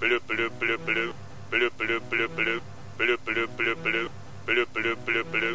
Блю-блю-блю-блю. Блю-блю-блю-блю. Блю-блю-блю-блю. Блю-блю-блю-блю.